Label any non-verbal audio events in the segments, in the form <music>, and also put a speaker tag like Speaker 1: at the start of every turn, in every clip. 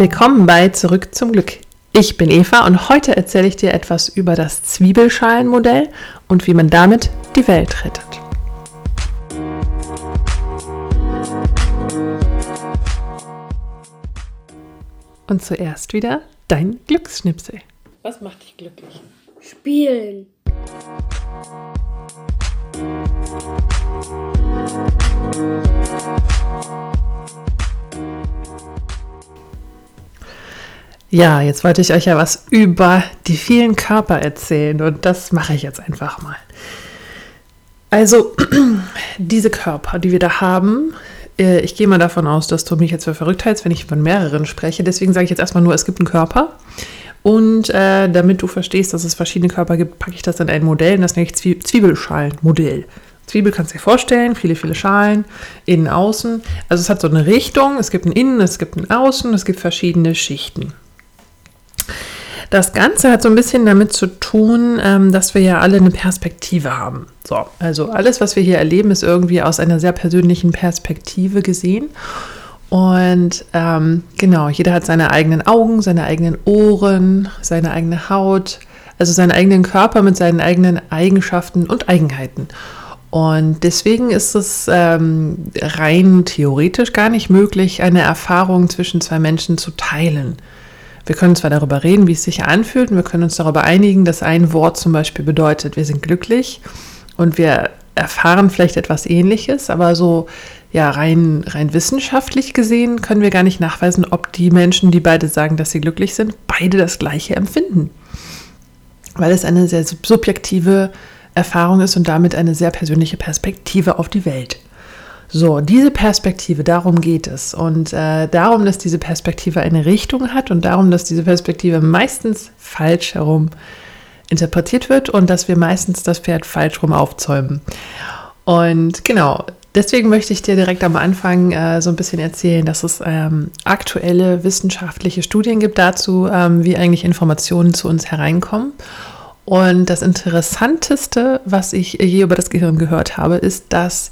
Speaker 1: Willkommen bei Zurück zum Glück. Ich bin Eva und heute erzähle ich dir etwas über das Zwiebelschalenmodell und wie man damit die Welt rettet. Und zuerst wieder dein Glücksschnipsel.
Speaker 2: Was macht dich glücklich?
Speaker 3: Spielen.
Speaker 1: Ja, jetzt wollte ich euch ja was über die vielen Körper erzählen und das mache ich jetzt einfach mal. Also, <clears throat> diese Körper, die wir da haben, äh, ich gehe mal davon aus, dass du mich jetzt für verrückt hältst, wenn ich von mehreren spreche. Deswegen sage ich jetzt erstmal nur, es gibt einen Körper. Und äh, damit du verstehst, dass es verschiedene Körper gibt, packe ich das in ein Modell und das nenne ich Zwie Zwiebelschalenmodell. Zwiebel kannst du dir vorstellen, viele, viele Schalen, innen, außen. Also es hat so eine Richtung, es gibt ein Innen, es gibt ein Außen, es gibt verschiedene Schichten. Das Ganze hat so ein bisschen damit zu tun, ähm, dass wir ja alle eine Perspektive haben. So, also alles, was wir hier erleben, ist irgendwie aus einer sehr persönlichen Perspektive gesehen. Und ähm, genau, jeder hat seine eigenen Augen, seine eigenen Ohren, seine eigene Haut, also seinen eigenen Körper mit seinen eigenen Eigenschaften und Eigenheiten. Und deswegen ist es ähm, rein theoretisch gar nicht möglich, eine Erfahrung zwischen zwei Menschen zu teilen. Wir können zwar darüber reden, wie es sich anfühlt, und wir können uns darüber einigen, dass ein Wort zum Beispiel bedeutet, wir sind glücklich und wir erfahren vielleicht etwas Ähnliches, aber so ja rein, rein wissenschaftlich gesehen können wir gar nicht nachweisen, ob die Menschen, die beide sagen, dass sie glücklich sind, beide das Gleiche empfinden. Weil es eine sehr subjektive Erfahrung ist und damit eine sehr persönliche Perspektive auf die Welt. So, diese Perspektive, darum geht es. Und äh, darum, dass diese Perspektive eine Richtung hat und darum, dass diese Perspektive meistens falsch herum interpretiert wird und dass wir meistens das Pferd falsch rum aufzäumen. Und genau, deswegen möchte ich dir direkt am Anfang äh, so ein bisschen erzählen, dass es ähm, aktuelle wissenschaftliche Studien gibt dazu, ähm, wie eigentlich Informationen zu uns hereinkommen. Und das Interessanteste, was ich je über das Gehirn gehört habe, ist, dass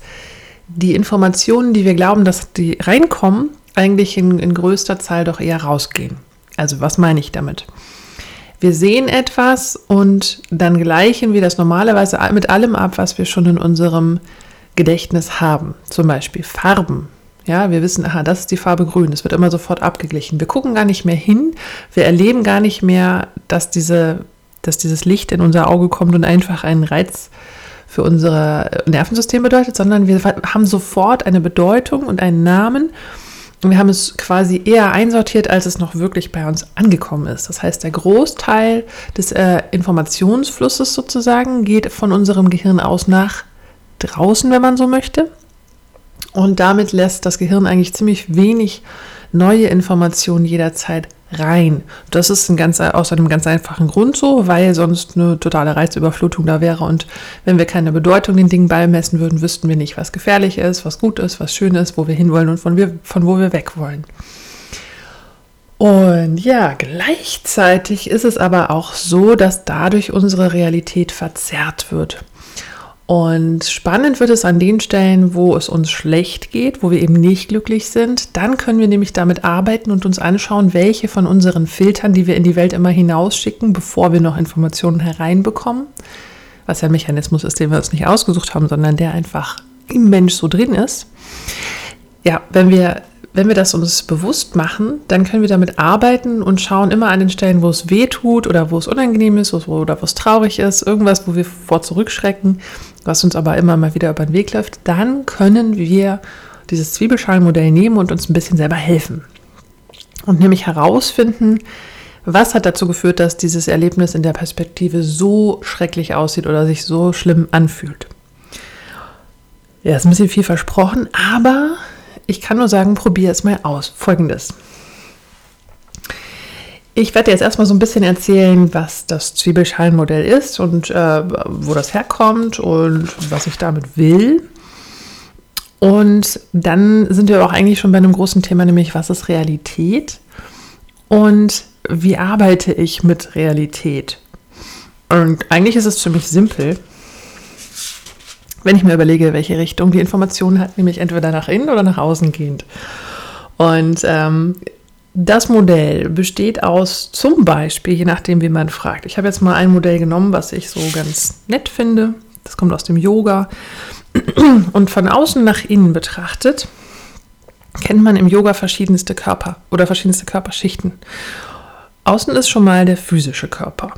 Speaker 1: die Informationen, die wir glauben, dass die reinkommen, eigentlich in, in größter Zahl doch eher rausgehen. Also was meine ich damit? Wir sehen etwas und dann gleichen wir das normalerweise mit allem ab, was wir schon in unserem Gedächtnis haben. Zum Beispiel Farben. Ja, wir wissen, aha, das ist die Farbe grün. Das wird immer sofort abgeglichen. Wir gucken gar nicht mehr hin. Wir erleben gar nicht mehr, dass, diese, dass dieses Licht in unser Auge kommt und einfach einen Reiz für unser Nervensystem bedeutet, sondern wir haben sofort eine Bedeutung und einen Namen. Und wir haben es quasi eher einsortiert, als es noch wirklich bei uns angekommen ist. Das heißt, der Großteil des äh, Informationsflusses sozusagen geht von unserem Gehirn aus nach draußen, wenn man so möchte. Und damit lässt das Gehirn eigentlich ziemlich wenig neue Informationen jederzeit rein. Das ist ein ganz, aus einem ganz einfachen Grund so, weil sonst eine totale Reizüberflutung da wäre. Und wenn wir keine Bedeutung den Dingen beimessen würden, wüssten wir nicht, was gefährlich ist, was gut ist, was schön ist, wo wir hinwollen und von, wir, von wo wir weg wollen. Und ja, gleichzeitig ist es aber auch so, dass dadurch unsere Realität verzerrt wird. Und spannend wird es an den Stellen, wo es uns schlecht geht, wo wir eben nicht glücklich sind. Dann können wir nämlich damit arbeiten und uns anschauen, welche von unseren Filtern, die wir in die Welt immer hinausschicken, bevor wir noch Informationen hereinbekommen, was ja ein Mechanismus ist, den wir uns nicht ausgesucht haben, sondern der einfach im Mensch so drin ist. Ja, wenn wir wenn wir das uns bewusst machen, dann können wir damit arbeiten und schauen immer an den Stellen, wo es weh tut oder wo es unangenehm ist oder wo es traurig ist, irgendwas, wo wir vor zurückschrecken, was uns aber immer mal wieder über den Weg läuft, dann können wir dieses Zwiebelschalenmodell nehmen und uns ein bisschen selber helfen. Und nämlich herausfinden, was hat dazu geführt, dass dieses Erlebnis in der Perspektive so schrecklich aussieht oder sich so schlimm anfühlt. Ja, ist ein bisschen viel versprochen, aber ich kann nur sagen, probiere es mal aus. Folgendes. Ich werde jetzt erstmal so ein bisschen erzählen, was das Zwiebelschalenmodell ist und äh, wo das herkommt und was ich damit will. Und dann sind wir auch eigentlich schon bei einem großen Thema, nämlich was ist Realität und wie arbeite ich mit Realität. Und eigentlich ist es ziemlich simpel wenn ich mir überlege, welche Richtung die Information hat, nämlich entweder nach innen oder nach außen gehend. Und ähm, das Modell besteht aus zum Beispiel, je nachdem, wie man fragt. Ich habe jetzt mal ein Modell genommen, was ich so ganz nett finde. Das kommt aus dem Yoga. Und von außen nach innen betrachtet, kennt man im Yoga verschiedenste Körper oder verschiedenste Körperschichten. Außen ist schon mal der physische Körper.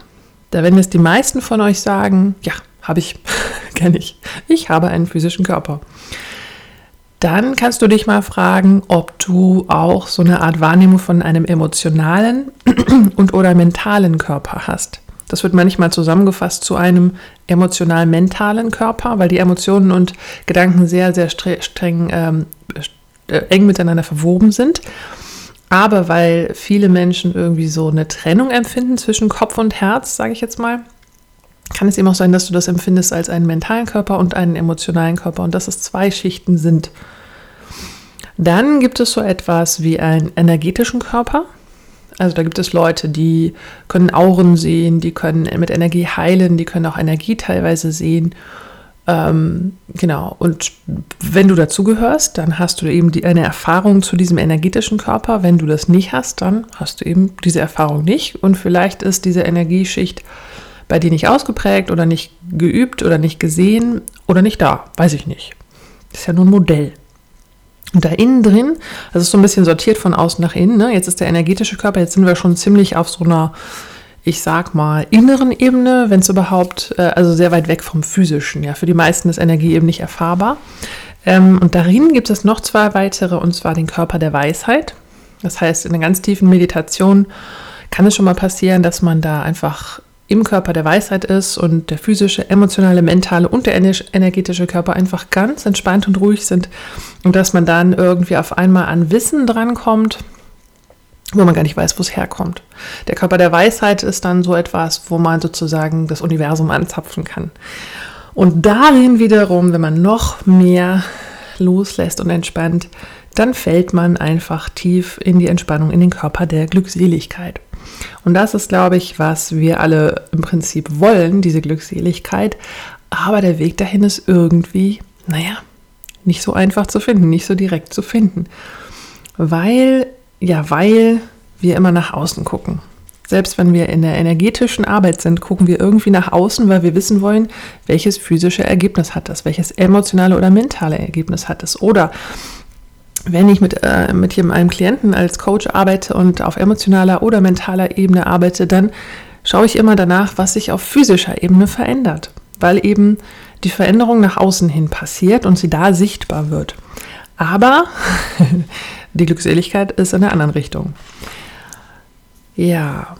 Speaker 1: Da werden jetzt die meisten von euch sagen, ja, habe ich, <laughs> kenne ich. Ich habe einen physischen Körper. Dann kannst du dich mal fragen, ob du auch so eine Art Wahrnehmung von einem emotionalen <clears throat> und oder mentalen Körper hast. Das wird manchmal zusammengefasst zu einem emotional-mentalen Körper, weil die Emotionen und Gedanken sehr, sehr streng ähm, äh, eng miteinander verwoben sind. Aber weil viele Menschen irgendwie so eine Trennung empfinden zwischen Kopf und Herz, sage ich jetzt mal, kann es eben auch sein, dass du das empfindest als einen mentalen Körper und einen emotionalen Körper und dass es zwei Schichten sind. Dann gibt es so etwas wie einen energetischen Körper. Also da gibt es Leute, die können Auren sehen, die können mit Energie heilen, die können auch Energie teilweise sehen. Ähm, genau, und wenn du dazugehörst, dann hast du eben die, eine Erfahrung zu diesem energetischen Körper. Wenn du das nicht hast, dann hast du eben diese Erfahrung nicht. Und vielleicht ist diese Energieschicht bei dir nicht ausgeprägt oder nicht geübt oder nicht gesehen oder nicht da. Weiß ich nicht. Ist ja nur ein Modell. Und da innen drin, das ist so ein bisschen sortiert von außen nach innen. Ne? Jetzt ist der energetische Körper, jetzt sind wir schon ziemlich auf so einer ich sag mal, inneren Ebene, wenn es überhaupt, äh, also sehr weit weg vom physischen. Ja, für die meisten ist Energie eben nicht erfahrbar. Ähm, und darin gibt es noch zwei weitere, und zwar den Körper der Weisheit. Das heißt, in einer ganz tiefen Meditation kann es schon mal passieren, dass man da einfach im Körper der Weisheit ist und der physische, emotionale, mentale und der energetische Körper einfach ganz entspannt und ruhig sind und dass man dann irgendwie auf einmal an Wissen drankommt, wo man gar nicht weiß, wo es herkommt. Der Körper der Weisheit ist dann so etwas, wo man sozusagen das Universum anzapfen kann. Und darin wiederum, wenn man noch mehr loslässt und entspannt, dann fällt man einfach tief in die Entspannung, in den Körper der Glückseligkeit. Und das ist, glaube ich, was wir alle im Prinzip wollen, diese Glückseligkeit. Aber der Weg dahin ist irgendwie, naja, nicht so einfach zu finden, nicht so direkt zu finden. Weil ja, weil wir immer nach außen gucken. Selbst wenn wir in der energetischen Arbeit sind, gucken wir irgendwie nach außen, weil wir wissen wollen, welches physische Ergebnis hat das, welches emotionale oder mentale Ergebnis hat es. Oder wenn ich mit, äh, mit einem Klienten als Coach arbeite und auf emotionaler oder mentaler Ebene arbeite, dann schaue ich immer danach, was sich auf physischer Ebene verändert, weil eben die Veränderung nach außen hin passiert und sie da sichtbar wird. Aber <laughs> Die Glückseligkeit ist in der anderen Richtung. Ja,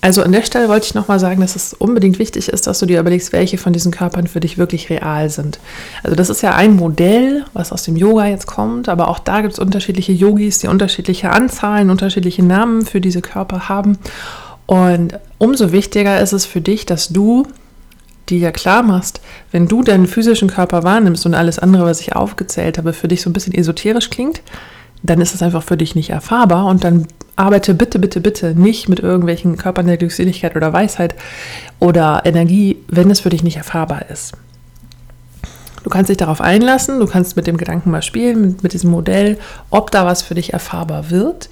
Speaker 1: also an der Stelle wollte ich nochmal sagen, dass es unbedingt wichtig ist, dass du dir überlegst, welche von diesen Körpern für dich wirklich real sind. Also das ist ja ein Modell, was aus dem Yoga jetzt kommt, aber auch da gibt es unterschiedliche Yogis, die unterschiedliche Anzahlen, unterschiedliche Namen für diese Körper haben. Und umso wichtiger ist es für dich, dass du dir klar machst, wenn du deinen physischen Körper wahrnimmst und alles andere, was ich aufgezählt habe, für dich so ein bisschen esoterisch klingt, dann ist es einfach für dich nicht erfahrbar und dann arbeite bitte, bitte, bitte nicht mit irgendwelchen Körpern der Glückseligkeit oder Weisheit oder Energie, wenn es für dich nicht erfahrbar ist. Du kannst dich darauf einlassen, du kannst mit dem Gedanken mal spielen, mit, mit diesem Modell, ob da was für dich erfahrbar wird.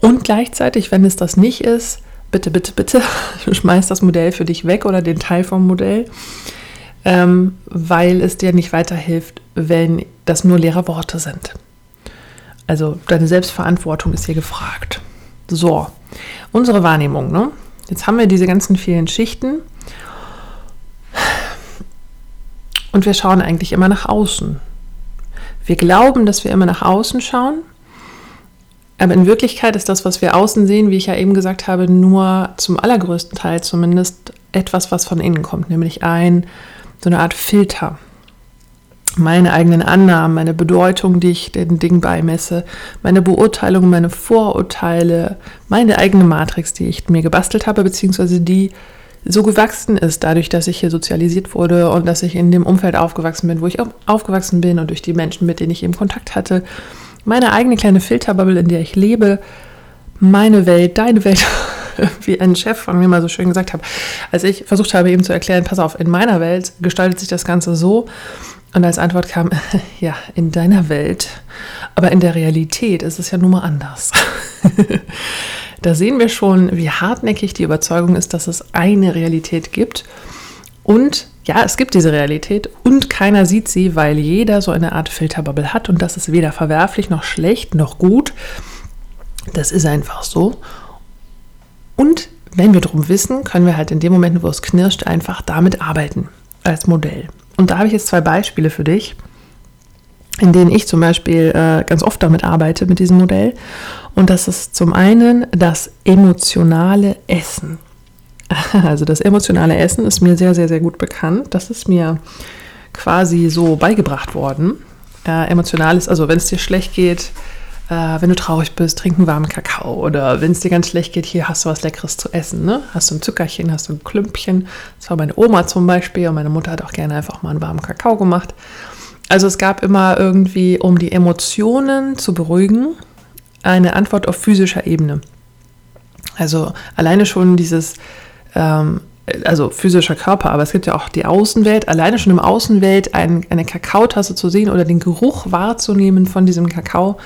Speaker 1: Und gleichzeitig, wenn es das nicht ist, bitte, bitte, bitte, <laughs> schmeiß das Modell für dich weg oder den Teil vom Modell, ähm, weil es dir nicht weiterhilft, wenn das nur leere Worte sind. Also deine Selbstverantwortung ist hier gefragt. So, unsere Wahrnehmung. Ne? Jetzt haben wir diese ganzen vielen Schichten und wir schauen eigentlich immer nach außen. Wir glauben, dass wir immer nach außen schauen, aber in Wirklichkeit ist das, was wir außen sehen, wie ich ja eben gesagt habe, nur zum allergrößten Teil zumindest etwas, was von innen kommt, nämlich ein so eine Art Filter meine eigenen Annahmen, meine Bedeutung, die ich den Dingen beimesse, meine Beurteilung, meine Vorurteile, meine eigene Matrix, die ich mir gebastelt habe, beziehungsweise die so gewachsen ist, dadurch, dass ich hier sozialisiert wurde und dass ich in dem Umfeld aufgewachsen bin, wo ich aufgewachsen bin und durch die Menschen, mit denen ich eben Kontakt hatte. Meine eigene kleine Filterbubble, in der ich lebe, meine Welt, deine Welt, <laughs> wie ein Chef von mir mal so schön gesagt hat, als ich versucht habe, ihm zu erklären, pass auf, in meiner Welt gestaltet sich das Ganze so, und als Antwort kam, <laughs> ja, in deiner Welt, aber in der Realität ist es ja nun mal anders. <laughs> da sehen wir schon, wie hartnäckig die Überzeugung ist, dass es eine Realität gibt. Und ja, es gibt diese Realität und keiner sieht sie, weil jeder so eine Art Filterbubble hat und das ist weder verwerflich noch schlecht noch gut. Das ist einfach so. Und wenn wir darum wissen, können wir halt in dem Moment, wo es knirscht, einfach damit arbeiten als Modell. Und da habe ich jetzt zwei Beispiele für dich, in denen ich zum Beispiel äh, ganz oft damit arbeite, mit diesem Modell. Und das ist zum einen das emotionale Essen. <laughs> Also das emotionale Essen ist mir sehr, sehr, sehr gut bekannt. Das ist mir quasi so beigebracht worden. Äh, emotional ist, also wenn es dir schlecht geht, äh, wenn du traurig bist, trink einen warmen Kakao. Oder wenn es dir ganz schlecht geht, hier hast du was Leckeres zu essen. Ne? Hast du ein Zuckerchen, hast du ein Klümpchen. Das war meine Oma zum Beispiel und meine Mutter hat auch gerne einfach mal einen warmen Kakao gemacht. Also es gab immer irgendwie, um die Emotionen zu beruhigen, eine Antwort auf physischer Ebene. Also alleine schon dieses, ähm, also physischer Körper, aber es gibt ja auch die Außenwelt. Alleine schon im Außenwelt ein, eine Kakaotasse zu sehen oder den Geruch wahrzunehmen von diesem Kakao,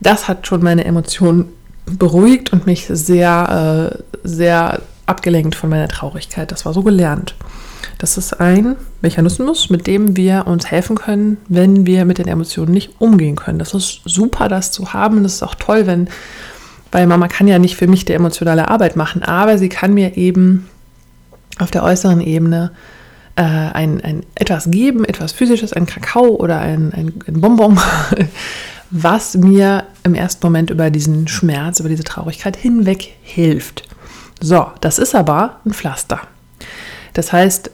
Speaker 1: das hat schon meine Emotionen beruhigt und mich sehr, äh, sehr abgelenkt von meiner Traurigkeit. Das war so gelernt. Das ist ein Mechanismus, mit dem wir uns helfen können, wenn wir mit den Emotionen nicht umgehen können. Das ist super, das zu haben. Das ist auch toll, wenn, weil Mama kann ja nicht für mich die emotionale Arbeit machen, aber sie kann mir eben auf der äußeren Ebene äh, ein, ein etwas geben, etwas physisches, ein Kakao oder ein, ein, ein Bonbon, <laughs> was mir im ersten Moment über diesen Schmerz, über diese Traurigkeit hinweg hilft. So, das ist aber ein Pflaster. Das heißt,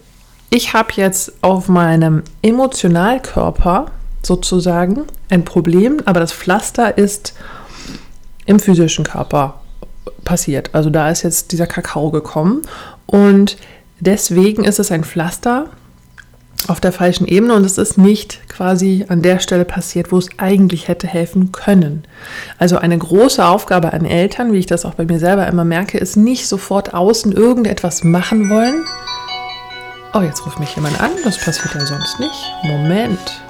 Speaker 1: ich habe jetzt auf meinem Emotionalkörper sozusagen ein Problem, aber das Pflaster ist im physischen Körper passiert. Also da ist jetzt dieser Kakao gekommen und deswegen ist es ein Pflaster, auf der falschen Ebene und es ist nicht quasi an der Stelle passiert, wo es eigentlich hätte helfen können. Also eine große Aufgabe an Eltern, wie ich das auch bei mir selber immer merke, ist nicht sofort außen irgendetwas machen wollen. Oh, jetzt ruft mich jemand an, das passiert ja sonst nicht. Moment.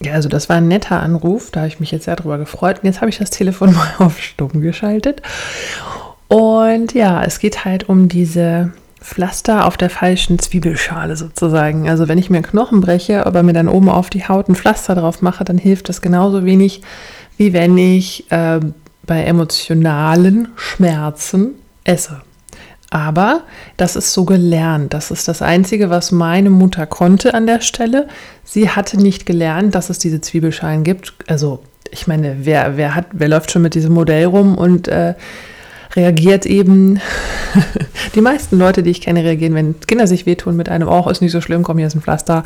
Speaker 1: Ja, also das war ein netter Anruf, da habe ich mich jetzt sehr drüber gefreut. Und jetzt habe ich das Telefon <laughs> mal auf Stumm geschaltet. Und ja, es geht halt um diese Pflaster auf der falschen Zwiebelschale sozusagen. Also wenn ich mir einen Knochen breche, aber mir dann oben auf die Haut ein Pflaster drauf mache, dann hilft das genauso wenig, wie wenn ich äh, bei emotionalen Schmerzen esse. Aber das ist so gelernt. Das ist das Einzige, was meine Mutter konnte an der Stelle. Sie hatte nicht gelernt, dass es diese Zwiebelschalen gibt. Also ich meine, wer, wer, hat, wer läuft schon mit diesem Modell rum und äh, reagiert eben, <laughs> die meisten Leute, die ich kenne, reagieren, wenn Kinder sich wehtun mit einem, oh, ist nicht so schlimm, komm, hier ist ein Pflaster.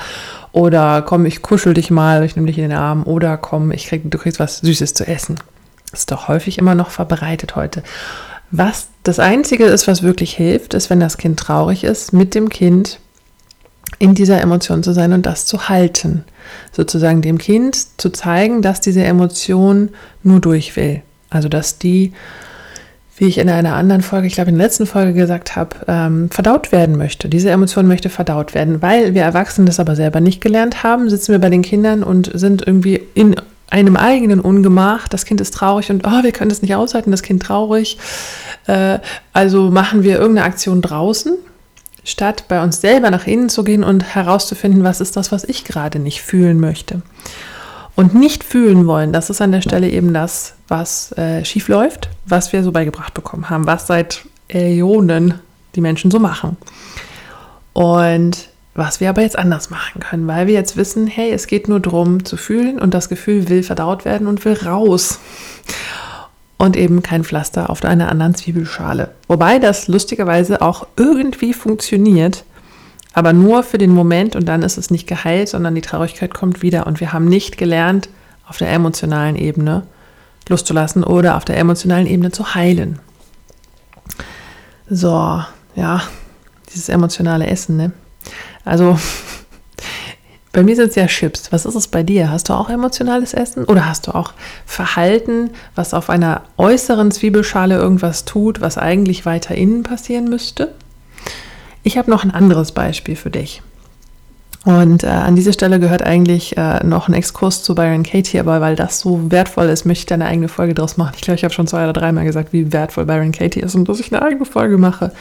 Speaker 1: Oder komm, ich kuschel dich mal, ich nehme dich in den Arm. Oder komm, ich krieg, du kriegst was Süßes zu essen. Ist doch häufig immer noch verbreitet heute. Was das Einzige ist, was wirklich hilft, ist, wenn das Kind traurig ist, mit dem Kind in dieser Emotion zu sein und das zu halten. Sozusagen dem Kind zu zeigen, dass diese Emotion nur durch will. Also dass die wie ich in einer anderen Folge, ich glaube in der letzten Folge gesagt habe, ähm, verdaut werden möchte. Diese Emotion möchte verdaut werden. Weil wir Erwachsenen das aber selber nicht gelernt haben, sitzen wir bei den Kindern und sind irgendwie in einem eigenen Ungemach. Das Kind ist traurig und oh, wir können das nicht aushalten, das Kind traurig. Äh, also machen wir irgendeine Aktion draußen, statt bei uns selber nach innen zu gehen und herauszufinden, was ist das, was ich gerade nicht fühlen möchte. Und nicht fühlen wollen, das ist an der Stelle eben das, was äh, schief läuft, was wir so beigebracht bekommen haben, was seit Äonen die Menschen so machen. Und was wir aber jetzt anders machen können, weil wir jetzt wissen, hey, es geht nur darum zu fühlen und das Gefühl will verdaut werden und will raus. Und eben kein Pflaster auf einer anderen Zwiebelschale. Wobei das lustigerweise auch irgendwie funktioniert, aber nur für den Moment und dann ist es nicht geheilt, sondern die Traurigkeit kommt wieder und wir haben nicht gelernt, auf der emotionalen Ebene loszulassen oder auf der emotionalen Ebene zu heilen. So, ja, dieses emotionale Essen, ne? Also, <laughs> bei mir sind es ja Chips. Was ist es bei dir? Hast du auch emotionales Essen oder hast du auch Verhalten, was auf einer äußeren Zwiebelschale irgendwas tut, was eigentlich weiter innen passieren müsste? Ich habe noch ein anderes Beispiel für dich. Und äh, an dieser Stelle gehört eigentlich äh, noch ein Exkurs zu Byron Katie, aber weil das so wertvoll ist, möchte ich da eine eigene Folge draus machen. Ich glaube, ich habe schon zwei oder dreimal gesagt, wie wertvoll Byron Katie ist und dass ich eine eigene Folge mache.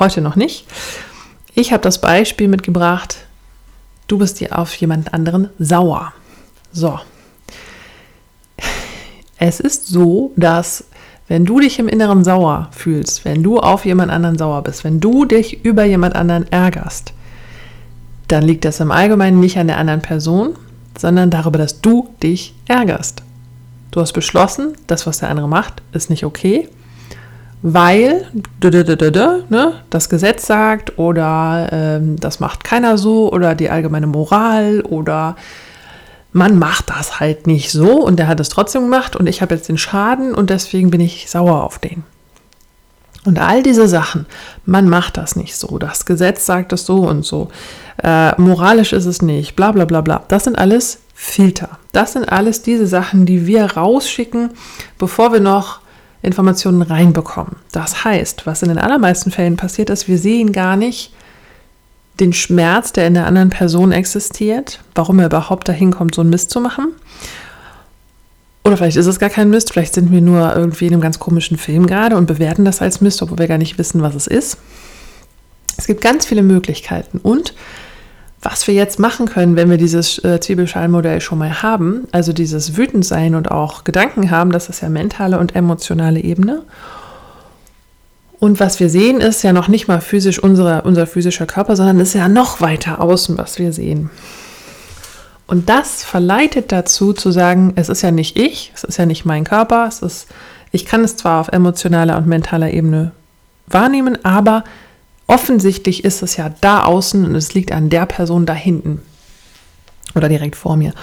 Speaker 1: Heute noch nicht. Ich habe das Beispiel mitgebracht, du bist dir auf jemand anderen sauer. So. Es ist so, dass wenn du dich im Inneren sauer fühlst, wenn du auf jemand anderen sauer bist, wenn du dich über jemand anderen ärgerst, dann liegt das im Allgemeinen nicht an der anderen Person, sondern darüber, dass du dich ärgerst. Du hast beschlossen, das, was der andere macht, ist nicht okay, weil ne, das Gesetz sagt oder ähm, das macht keiner so oder die allgemeine Moral oder man macht das halt nicht so und der hat es trotzdem gemacht und ich habe jetzt den Schaden und deswegen bin ich sauer auf den. Und all diese Sachen, man macht das nicht so, das Gesetz sagt es so und so, äh, moralisch ist es nicht, bla bla bla bla. Das sind alles Filter. Das sind alles diese Sachen, die wir rausschicken, bevor wir noch Informationen reinbekommen. Das heißt, was in den allermeisten Fällen passiert ist, wir sehen gar nicht den Schmerz, der in der anderen Person existiert, warum er überhaupt dahin kommt, so einen Mist zu machen. Oder vielleicht ist es gar kein Mist, vielleicht sind wir nur irgendwie in einem ganz komischen Film gerade und bewerten das als Mist, obwohl wir gar nicht wissen, was es ist. Es gibt ganz viele Möglichkeiten und was wir jetzt machen können, wenn wir dieses äh, Zwiebelschalenmodell schon mal haben, also dieses Wütendsein und auch Gedanken haben, das ist ja mentale und emotionale Ebene. Und was wir sehen, ist ja noch nicht mal physisch unser, unser physischer Körper, sondern ist ja noch weiter außen, was wir sehen. Und das verleitet dazu zu sagen, es ist ja nicht ich, es ist ja nicht mein Körper, es ist, ich kann es zwar auf emotionaler und mentaler Ebene wahrnehmen, aber Offensichtlich ist es ja da außen und es liegt an der Person da hinten oder direkt vor mir.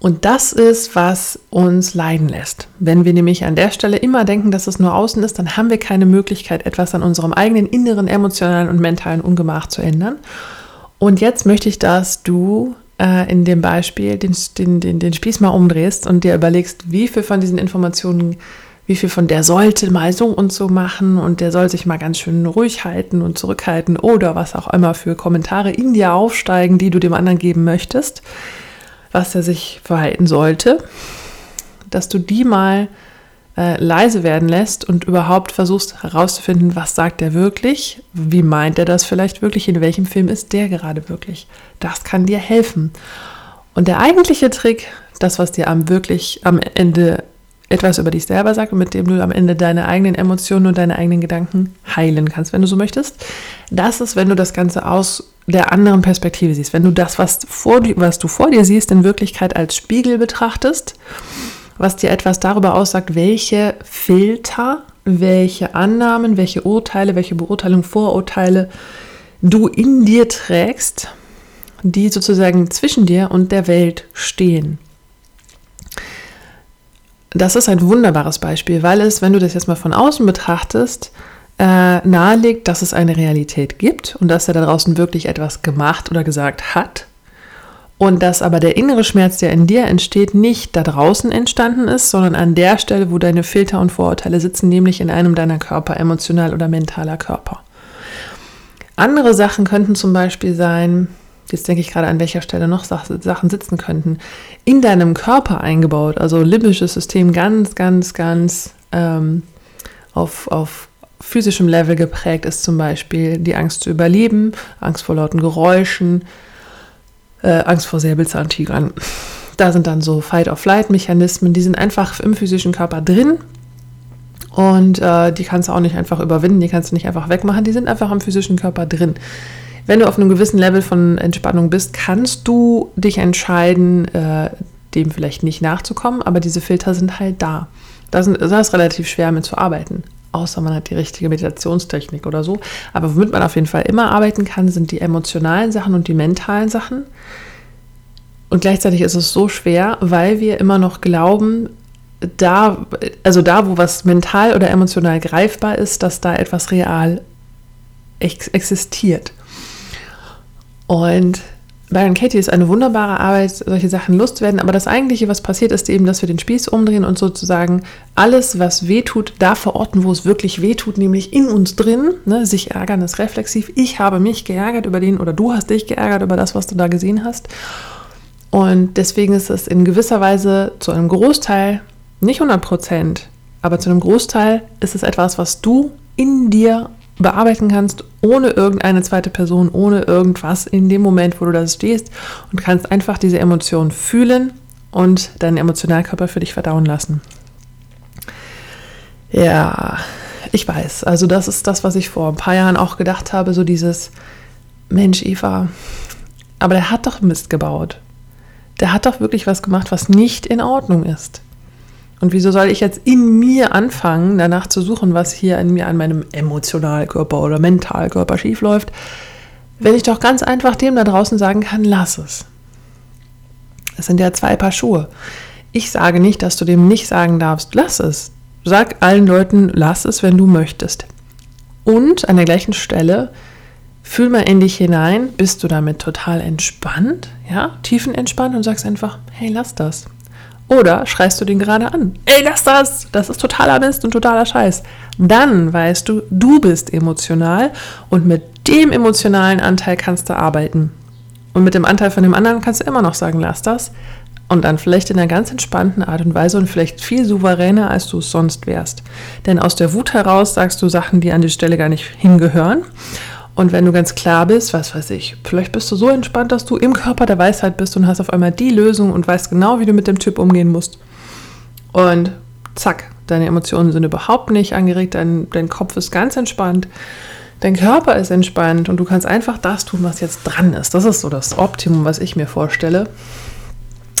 Speaker 1: Und das ist, was uns leiden lässt. Wenn wir nämlich an der Stelle immer denken, dass es nur außen ist, dann haben wir keine Möglichkeit, etwas an unserem eigenen inneren, emotionalen und mentalen Ungemach zu ändern. Und jetzt möchte ich, dass du äh, in dem Beispiel den, den, den, den Spieß mal umdrehst und dir überlegst, wie viel von diesen Informationen wie viel von der sollte mal so und so machen und der soll sich mal ganz schön ruhig halten und zurückhalten oder was auch immer für Kommentare in dir aufsteigen, die du dem anderen geben möchtest, was er sich verhalten sollte, dass du die mal äh, leise werden lässt und überhaupt versuchst herauszufinden, was sagt er wirklich, wie meint er das vielleicht wirklich, in welchem Film ist der gerade wirklich. Das kann dir helfen. Und der eigentliche Trick, das, was dir am wirklich am Ende etwas über dich selber sagt und mit dem du am Ende deine eigenen Emotionen und deine eigenen Gedanken heilen kannst, wenn du so möchtest. Das ist, wenn du das Ganze aus der anderen Perspektive siehst. Wenn du das, was, vor, was du vor dir siehst, in Wirklichkeit als Spiegel betrachtest, was dir etwas darüber aussagt, welche Filter, welche Annahmen, welche Urteile, welche Beurteilung, Vorurteile du in dir trägst, die sozusagen zwischen dir und der Welt stehen das ist ein wunderbares Beispiel, weil es, wenn du das jetzt mal von außen betrachtest, äh, nahelegt, dass es eine Realität gibt und dass er da draußen wirklich etwas gemacht oder gesagt hat. Und dass aber der innere Schmerz, der in dir entsteht, nicht da draußen entstanden ist, sondern an der Stelle, wo deine Filter und Vorurteile sitzen, nämlich in einem deiner Körper, emotional oder mentaler Körper. Andere Sachen könnten zum Beispiel sein, jetzt denke ich gerade an welcher Stelle noch Sachen sitzen könnten, in deinem Körper eingebaut, also limbisches System ganz, ganz, ganz ähm, auf, auf physischem Level geprägt ist zum Beispiel die Angst zu überleben, Angst vor lauten Geräuschen, äh, Angst vor Säbelzahntigern. Da sind dann so Fight-of-Flight-Mechanismen, die sind einfach im physischen Körper drin und äh, die kannst du auch nicht einfach überwinden, die kannst du nicht einfach wegmachen, die sind einfach im physischen Körper drin wenn du auf einem gewissen Level von Entspannung bist, kannst du dich entscheiden, äh, dem vielleicht nicht nachzukommen, aber diese Filter sind halt da. Da, da ist relativ schwer mit zu arbeiten, außer man hat die richtige Meditationstechnik oder so. Aber womit man auf jeden Fall immer arbeiten kann, sind die emotionalen Sachen und die mentalen Sachen. Und gleichzeitig ist es so schwer, weil wir immer noch glauben, da, also da, wo was mental oder emotional greifbar ist, dass da etwas real ex existiert. Und Byron Katie ist eine wunderbare Arbeit, solche Sachen loszuwerden, aber das eigentliche, was passiert, ist eben, dass wir den Spieß umdrehen und sozusagen alles, was wehtut, da verorten, wo es wirklich wehtut, nämlich in uns drin. Ne? Sich ärgern ist reflexiv. Ich habe mich geärgert über den oder du hast dich geärgert über das, was du da gesehen hast. Und deswegen ist es in gewisser Weise zu einem Großteil, nicht 100 Prozent, aber zu einem Großteil ist es etwas, was du in dir bearbeiten kannst, ohne irgendeine zweite Person, ohne irgendwas in dem Moment, wo du da stehst und kannst einfach diese Emotion fühlen und deinen Emotionalkörper für dich verdauen lassen. Ja, ich weiß. Also das ist das, was ich vor ein paar Jahren auch gedacht habe, so dieses Mensch, Eva, aber der hat doch Mist gebaut. Der hat doch wirklich was gemacht, was nicht in Ordnung ist. Und wieso soll ich jetzt in mir anfangen, danach zu suchen, was hier in mir an meinem Emotionalkörper oder Mentalkörper schiefläuft, wenn ich doch ganz einfach dem da draußen sagen kann, lass es. Es sind ja zwei Paar Schuhe. Ich sage nicht, dass du dem nicht sagen darfst, lass es. Sag allen Leuten, lass es, wenn du möchtest. Und an der gleichen Stelle, fühl mal in dich hinein, bist du damit total entspannt, ja, tiefenentspannt und sagst einfach, hey, lass das. Oder schreist du den gerade an? Ey, lass das! Das ist totaler Mist und totaler Scheiß. Dann weißt du, du bist emotional und mit dem emotionalen Anteil kannst du arbeiten. Und mit dem Anteil von dem anderen kannst du immer noch sagen, lass das. Und dann vielleicht in einer ganz entspannten Art und Weise und vielleicht viel souveräner, als du es sonst wärst. Denn aus der Wut heraus sagst du Sachen, die an die Stelle gar nicht hingehören. Und wenn du ganz klar bist, was weiß ich, vielleicht bist du so entspannt, dass du im Körper der Weisheit bist und hast auf einmal die Lösung und weißt genau, wie du mit dem Typ umgehen musst. Und zack, deine Emotionen sind überhaupt nicht angeregt, dein, dein Kopf ist ganz entspannt, dein Körper ist entspannt und du kannst einfach das tun, was jetzt dran ist. Das ist so das Optimum, was ich mir vorstelle.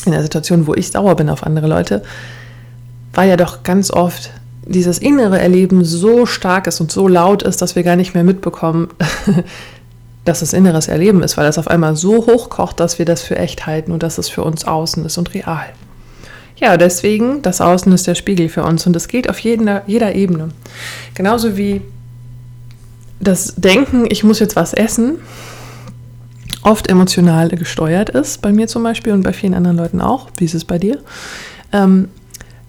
Speaker 1: In der Situation, wo ich sauer bin auf andere Leute, war ja doch ganz oft dieses innere Erleben so stark ist und so laut ist, dass wir gar nicht mehr mitbekommen, <laughs> dass es inneres Erleben ist, weil das auf einmal so hochkocht, dass wir das für echt halten und dass es für uns außen ist und real. Ja, deswegen, das Außen ist der Spiegel für uns und das gilt auf jeder, jeder Ebene. Genauso wie das Denken, ich muss jetzt was essen, oft emotional gesteuert ist, bei mir zum Beispiel und bei vielen anderen Leuten auch. Wie ist es bei dir? Ähm,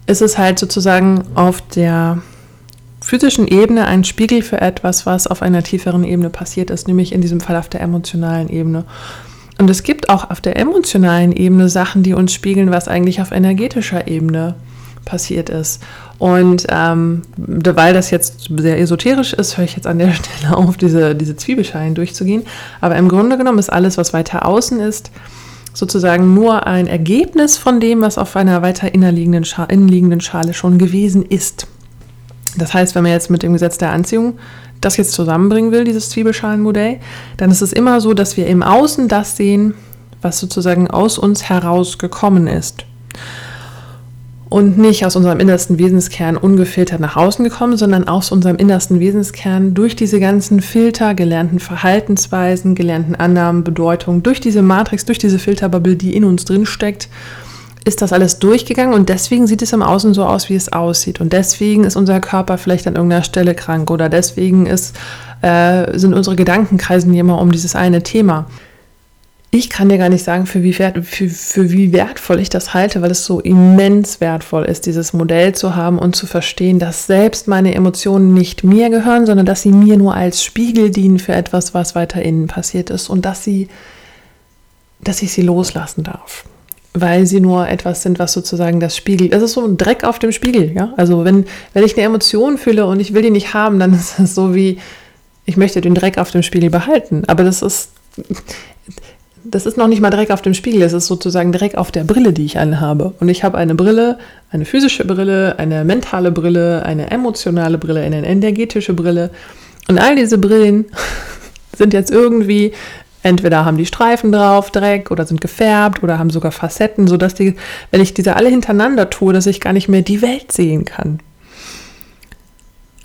Speaker 1: ist es halt sozusagen auf der physischen Ebene ein Spiegel für etwas, was auf einer tieferen Ebene passiert ist, nämlich in diesem Fall auf der emotionalen Ebene. Und es gibt auch auf der emotionalen Ebene Sachen, die uns spiegeln, was eigentlich auf energetischer Ebene passiert ist. Und ähm, weil das jetzt sehr esoterisch ist, höre ich jetzt an der <laughs> Stelle auf, diese, diese Zwiebelschalen durchzugehen. Aber im Grunde genommen ist alles, was weiter außen ist, sozusagen nur ein Ergebnis von dem, was auf einer weiter innerliegenden, Scha innenliegenden Schale schon gewesen ist. Das heißt, wenn man jetzt mit dem Gesetz der Anziehung das jetzt zusammenbringen will, dieses Zwiebelschalenmodell, dann ist es immer so, dass wir im Außen das sehen, was sozusagen aus uns herausgekommen ist und nicht aus unserem innersten Wesenskern ungefiltert nach außen gekommen, sondern aus unserem innersten Wesenskern durch diese ganzen Filter, gelernten Verhaltensweisen, gelernten Annahmen, Bedeutungen, durch diese Matrix, durch diese Filterbubble, die in uns drin steckt, ist das alles durchgegangen und deswegen sieht es im Außen so aus, wie es aussieht. Und deswegen ist unser Körper vielleicht an irgendeiner Stelle krank oder deswegen ist, äh, sind unsere Gedanken kreisen immer um dieses eine Thema ich kann dir gar nicht sagen, für wie, wert, für, für wie wertvoll ich das halte, weil es so immens wertvoll ist, dieses Modell zu haben und zu verstehen, dass selbst meine Emotionen nicht mir gehören, sondern dass sie mir nur als Spiegel dienen für etwas, was weiter innen passiert ist und dass sie, dass ich sie loslassen darf. Weil sie nur etwas sind, was sozusagen das Spiegel. Das ist so ein Dreck auf dem Spiegel, ja. Also wenn, wenn ich eine Emotion fühle und ich will die nicht haben, dann <laughs> ist es so wie, ich möchte den Dreck auf dem Spiegel behalten. Aber das ist das ist noch nicht mal Dreck auf dem Spiegel, es ist sozusagen Dreck auf der Brille, die ich anhabe. Und ich habe eine Brille, eine physische Brille, eine mentale Brille, eine emotionale Brille, eine energetische Brille. Und all diese Brillen <laughs> sind jetzt irgendwie, entweder haben die Streifen drauf, Dreck, oder sind gefärbt, oder haben sogar Facetten, sodass die, wenn ich diese alle hintereinander tue, dass ich gar nicht mehr die Welt sehen kann.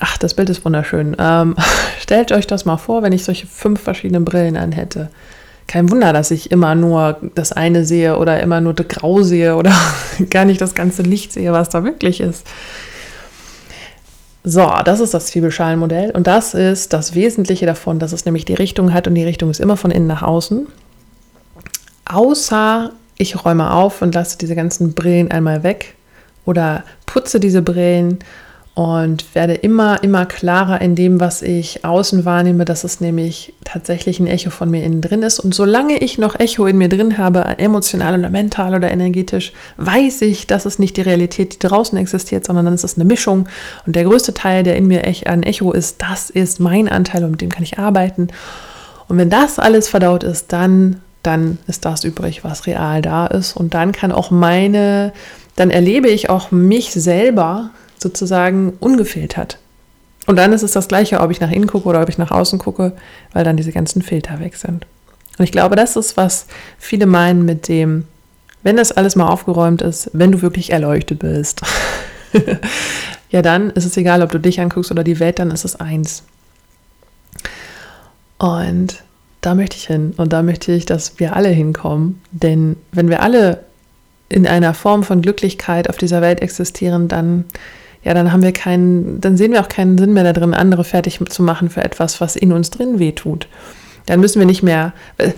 Speaker 1: Ach, das Bild ist wunderschön. Ähm, <laughs> stellt euch das mal vor, wenn ich solche fünf verschiedene Brillen anhätte kein Wunder, dass ich immer nur das eine sehe oder immer nur das Grau sehe oder <laughs> gar nicht das ganze Licht sehe, was da wirklich ist. So, das ist das Zwiebelschalenmodell und das ist das Wesentliche davon, dass es nämlich die Richtung hat und die Richtung ist immer von innen nach außen. außer ich räume auf und lasse diese ganzen Brillen einmal weg oder putze diese Brillen und werde immer, immer klarer in dem, was ich außen wahrnehme, dass es nämlich tatsächlich ein Echo von mir innen drin ist. Und solange ich noch Echo in mir drin habe, emotional oder mental oder energetisch, weiß ich, dass es nicht die Realität, die draußen existiert, sondern dann ist es eine Mischung. Und der größte Teil, der in mir ein Echo ist, das ist mein Anteil und mit dem kann ich arbeiten. Und wenn das alles verdaut ist, dann, dann ist das übrig, was real da ist. Und dann kann auch meine, dann erlebe ich auch mich selber sozusagen ungefiltert. Und dann ist es das Gleiche, ob ich nach innen gucke oder ob ich nach außen gucke, weil dann diese ganzen Filter weg sind. Und ich glaube, das ist, was viele meinen mit dem, wenn das alles mal aufgeräumt ist, wenn du wirklich erleuchtet bist, <laughs> ja, dann ist es egal, ob du dich anguckst oder die Welt, dann ist es eins. Und da möchte ich hin und da möchte ich, dass wir alle hinkommen. Denn wenn wir alle in einer Form von Glücklichkeit auf dieser Welt existieren, dann ja, dann haben wir keinen, dann sehen wir auch keinen Sinn mehr darin, andere fertig zu machen für etwas, was in uns drin wehtut. Dann müssen wir nicht mehr. Äh,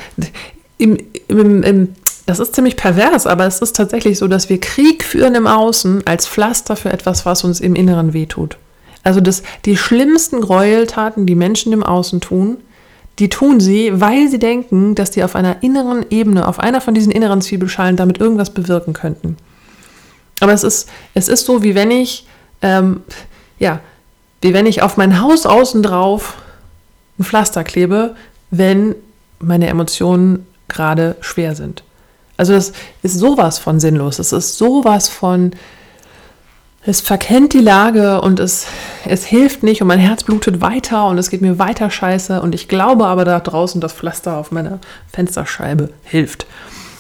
Speaker 1: im, im, im, das ist ziemlich pervers, aber es ist tatsächlich so, dass wir Krieg führen im Außen als Pflaster für etwas, was uns im Inneren wehtut. Also das, die schlimmsten Gräueltaten, die Menschen im Außen tun, die tun sie, weil sie denken, dass die auf einer inneren Ebene, auf einer von diesen inneren Zwiebelschalen damit irgendwas bewirken könnten. Aber es ist, es ist so, wie wenn ich ähm, ja, wie wenn ich auf mein Haus außen drauf ein Pflaster klebe, wenn meine Emotionen gerade schwer sind. Also das ist sowas von sinnlos. Es ist sowas von, es verkennt die Lage und es, es hilft nicht und mein Herz blutet weiter und es geht mir weiter scheiße und ich glaube aber da draußen das Pflaster auf meiner Fensterscheibe hilft.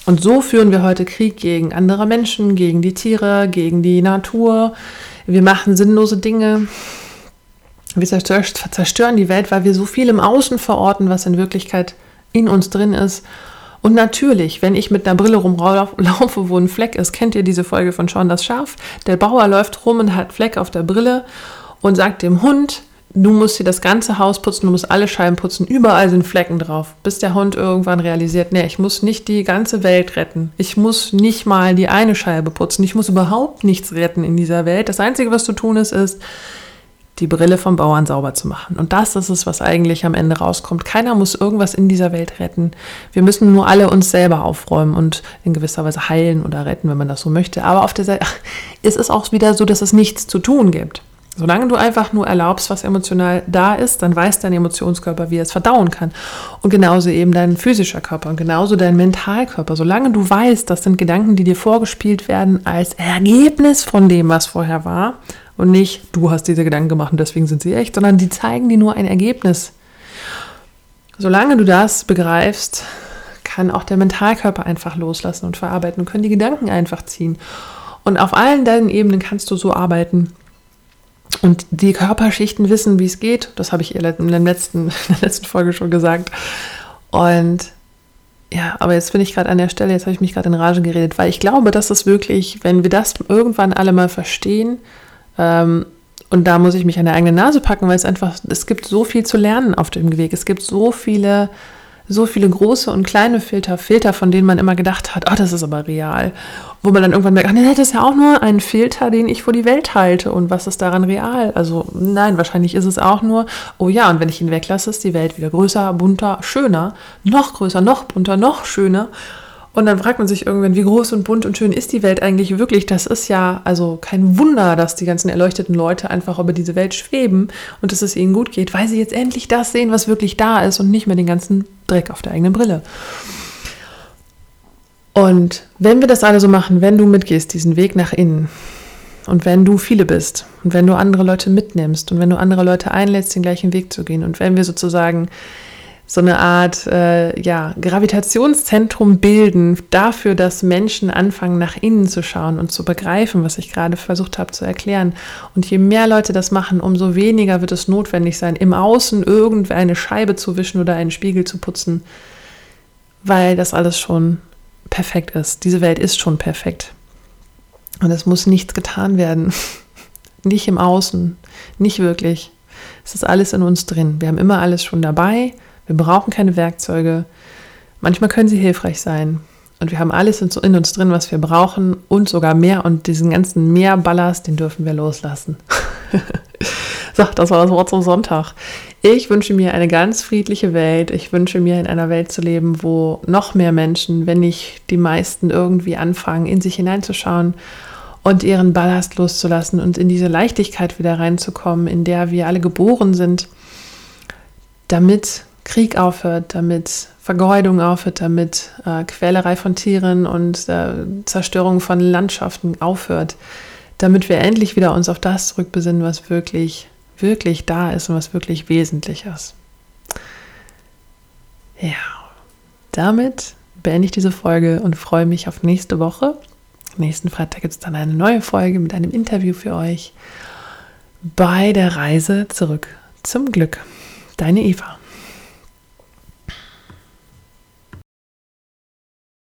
Speaker 1: Und so führen wir heute Krieg gegen andere Menschen, gegen die Tiere, gegen die Natur, wir machen sinnlose Dinge. Wir zerstören die Welt, weil wir so viel im Außen verorten, was in Wirklichkeit in uns drin ist. Und natürlich, wenn ich mit einer Brille rumlaufe, <laughs> wo ein Fleck ist, kennt ihr diese Folge von Sean das Schaf? Der Bauer läuft rum und hat Fleck auf der Brille und sagt dem Hund, du musst dir das ganze Haus putzen, du musst alle Scheiben putzen, überall sind Flecken drauf, bis der Hund irgendwann realisiert, nee, ich muss nicht die ganze Welt retten. Ich muss nicht mal die eine Scheibe putzen. Ich muss überhaupt nichts retten in dieser Welt. Das Einzige, was zu tun ist, ist, die Brille vom Bauern sauber zu machen. Und das ist es, was eigentlich am Ende rauskommt. Keiner muss irgendwas in dieser Welt retten. Wir müssen nur alle uns selber aufräumen und in gewisser Weise heilen oder retten, wenn man das so möchte. Aber auf der Seite ist es auch wieder so, dass es nichts zu tun gibt. Solange du einfach nur erlaubst, was emotional da ist, dann weiß dein Emotionskörper, wie er es verdauen kann. Und genauso eben dein physischer Körper und genauso dein Mentalkörper. Solange du weißt, das sind Gedanken, die dir vorgespielt werden als Ergebnis von dem, was vorher war. Und nicht, du hast diese Gedanken gemacht und deswegen sind sie echt, sondern die zeigen dir nur ein Ergebnis. Solange du das begreifst, kann auch der Mentalkörper einfach loslassen und verarbeiten und können die Gedanken einfach ziehen. Und auf allen deinen Ebenen kannst du so arbeiten, und die Körperschichten wissen, wie es geht. Das habe ich in der letzten, <laughs> in der letzten Folge schon gesagt. Und ja, aber jetzt bin ich gerade an der Stelle, jetzt habe ich mich gerade in Rage geredet, weil ich glaube, dass es wirklich, wenn wir das irgendwann alle mal verstehen, ähm, und da muss ich mich an der eigenen Nase packen, weil es einfach, es gibt so viel zu lernen auf dem Weg. Es gibt so viele so viele große und kleine Filter, Filter, von denen man immer gedacht hat, oh, das ist aber real. Wo man dann irgendwann merkt, ach, nee, das ist ja auch nur ein Filter, den ich vor die Welt halte. Und was ist daran real? Also nein, wahrscheinlich ist es auch nur, oh ja, und wenn ich ihn weglasse, ist die Welt wieder größer, bunter, schöner, noch größer, noch bunter, noch schöner. Und dann fragt man sich irgendwann, wie groß und bunt und schön ist die Welt eigentlich wirklich? Das ist ja also kein Wunder, dass die ganzen erleuchteten Leute einfach über diese Welt schweben und dass es ihnen gut geht, weil sie jetzt endlich das sehen, was wirklich da ist und nicht mehr den ganzen Dreck auf der eigenen Brille. Und wenn wir das alle so machen, wenn du mitgehst, diesen Weg nach innen, und wenn du viele bist und wenn du andere Leute mitnimmst und wenn du andere Leute einlädst, den gleichen Weg zu gehen und wenn wir sozusagen so eine Art äh, ja, Gravitationszentrum bilden dafür, dass Menschen anfangen, nach innen zu schauen und zu begreifen, was ich gerade versucht habe zu erklären. Und je mehr Leute das machen, umso weniger wird es notwendig sein, im Außen irgendwer eine Scheibe zu wischen oder einen Spiegel zu putzen, weil das alles schon perfekt ist. Diese Welt ist schon perfekt. Und es muss nichts getan werden. <laughs> nicht im Außen, nicht wirklich. Es ist alles in uns drin. Wir haben immer alles schon dabei wir brauchen keine Werkzeuge. Manchmal können sie hilfreich sein. Und wir haben alles in uns drin, was wir brauchen und sogar mehr. Und diesen ganzen Meerballast, den dürfen wir loslassen. <laughs> so, das war das Wort zum Sonntag. Ich wünsche mir eine ganz friedliche Welt. Ich wünsche mir in einer Welt zu leben, wo noch mehr Menschen, wenn nicht die meisten, irgendwie anfangen, in sich hineinzuschauen und ihren Ballast loszulassen und in diese Leichtigkeit wieder reinzukommen, in der wir alle geboren sind, damit Krieg aufhört, damit Vergeudung aufhört, damit äh, Quälerei von Tieren und äh, Zerstörung von Landschaften aufhört, damit wir endlich wieder uns auf das zurückbesinnen, was wirklich, wirklich da ist und was wirklich wesentlich ist. Ja, damit beende ich diese Folge und freue mich auf nächste Woche. Nächsten Freitag gibt es dann eine neue Folge mit einem Interview für euch bei der Reise zurück zum Glück. Deine Eva.